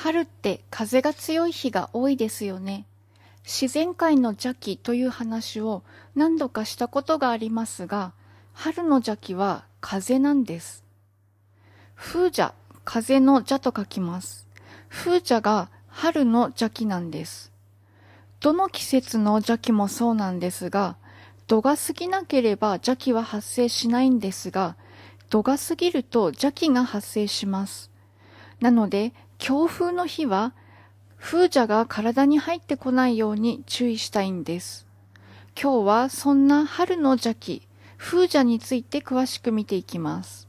春って風が強い日が多いですよね。自然界の邪気という話を何度かしたことがありますが、春の邪気は風なんです。風邪、風の邪と書きます。風邪が春の邪気なんです。どの季節の邪気もそうなんですが、度が過ぎなければ邪気は発生しないんですが、度が過ぎると邪気が発生します。なので、強風の日は、風邪が体に入ってこないように注意したいんです。今日はそんな春の邪気、風邪について詳しく見ていきます。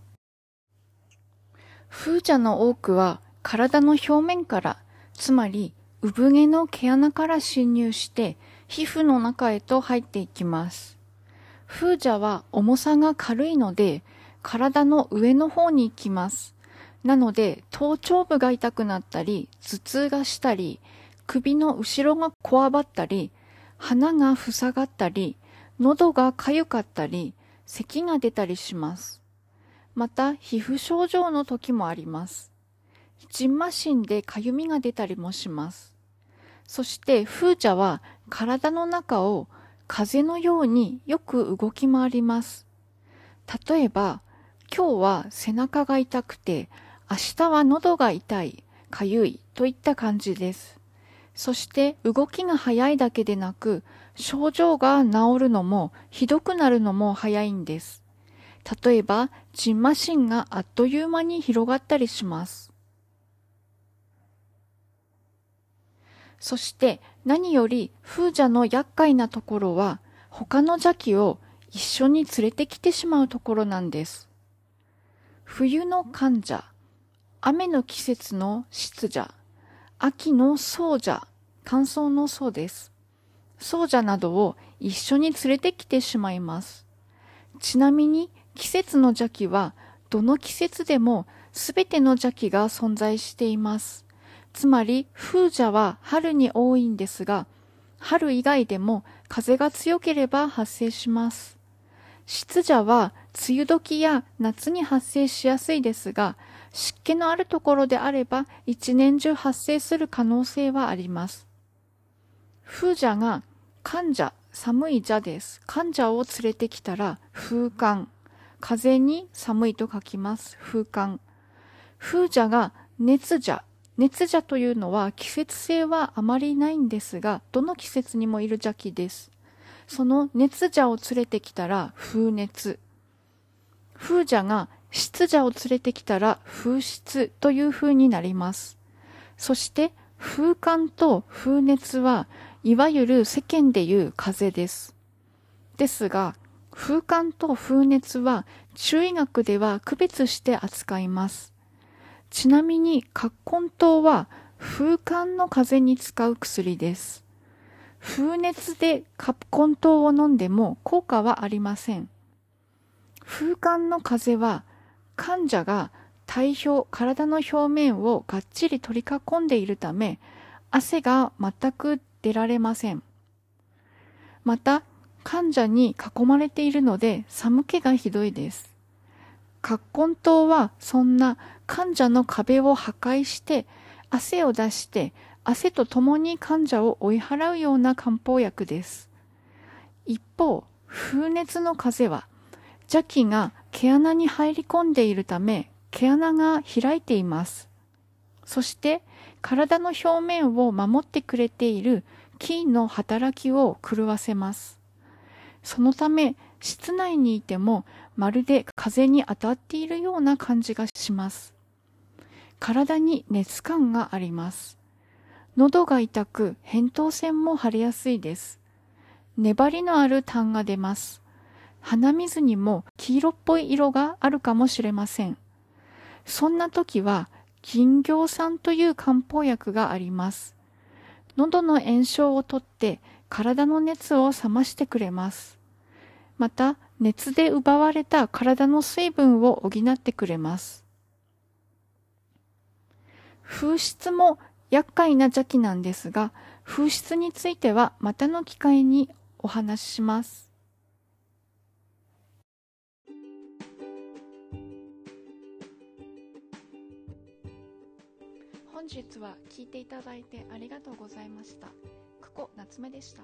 風邪の多くは体の表面から、つまり産毛の毛穴から侵入して皮膚の中へと入っていきます。風邪は重さが軽いので体の上の方に行きます。なので頭頂部が痛くなったり頭痛がしたり首の後ろがこわばったり鼻が塞がったり喉が痒かったり咳が出たりします。また皮膚症状の時もあります。ジンマシンでかゆみが出たりもします。そして風茶は体の中を風のようによく動き回ります。例えば、今日は背中が痛くて、明日は喉が痛い、かゆいといった感じです。そして動きが早いだけでなく、症状が治るのもひどくなるのも早いんです。例えば、ジンマシンがあっという間に広がったりします。そして何より風邪の厄介なところは他の邪気を一緒に連れてきてしまうところなんです。冬の患者、雨の季節の湿者、秋の燥者、乾燥の層です。燥者などを一緒に連れてきてしまいます。ちなみに季節の邪気はどの季節でもすべての邪気が存在しています。つまり風邪は春に多いんですが、春以外でも風が強ければ発生します。湿邪は梅雨時や夏に発生しやすいですが、湿気のあるところであれば一年中発生する可能性はあります。風邪が患者、寒い邪です。患者を連れてきたら風寒。風に寒いと書きます。風寒。風邪が熱邪、熱邪というのは季節性はあまりないんですが、どの季節にもいる邪気です。その熱邪を連れてきたら風熱。風邪が湿邪を連れてきたら風湿という風になります。そして風寒と風熱はいわゆる世間でいう風です。ですが、風寒と風熱は中医学では区別して扱います。ちなみに、葛根湯は風寒の風に使う薬です。風熱で葛根湯を飲んでも効果はありません。風寒の風は患者が体表、体の表面をがっちり取り囲んでいるため、汗が全く出られません。また、患者に囲まれているので寒気がひどいです。葛根湯はそんな患者の壁を破壊して汗を出して汗と共に患者を追い払うような漢方薬です。一方、風熱の風邪は邪気が毛穴に入り込んでいるため毛穴が開いています。そして体の表面を守ってくれている菌の働きを狂わせます。そのため室内にいてもまるで風に当たっているような感じがします。体に熱感があります。喉が痛く、扁桃腺も腫れやすいです。粘りのある痰が出ます。鼻水にも黄色っぽい色があるかもしれません。そんな時は、銀行酸という漢方薬があります。喉の炎症をとって体の熱を冷ましてくれます。また、熱で奪われた体の水分を補ってくれます。風湿も厄介な邪気なんですが、風湿についてはまたの機会にお話しします。本日は聞いていただいてありがとうございました。久保夏目でした。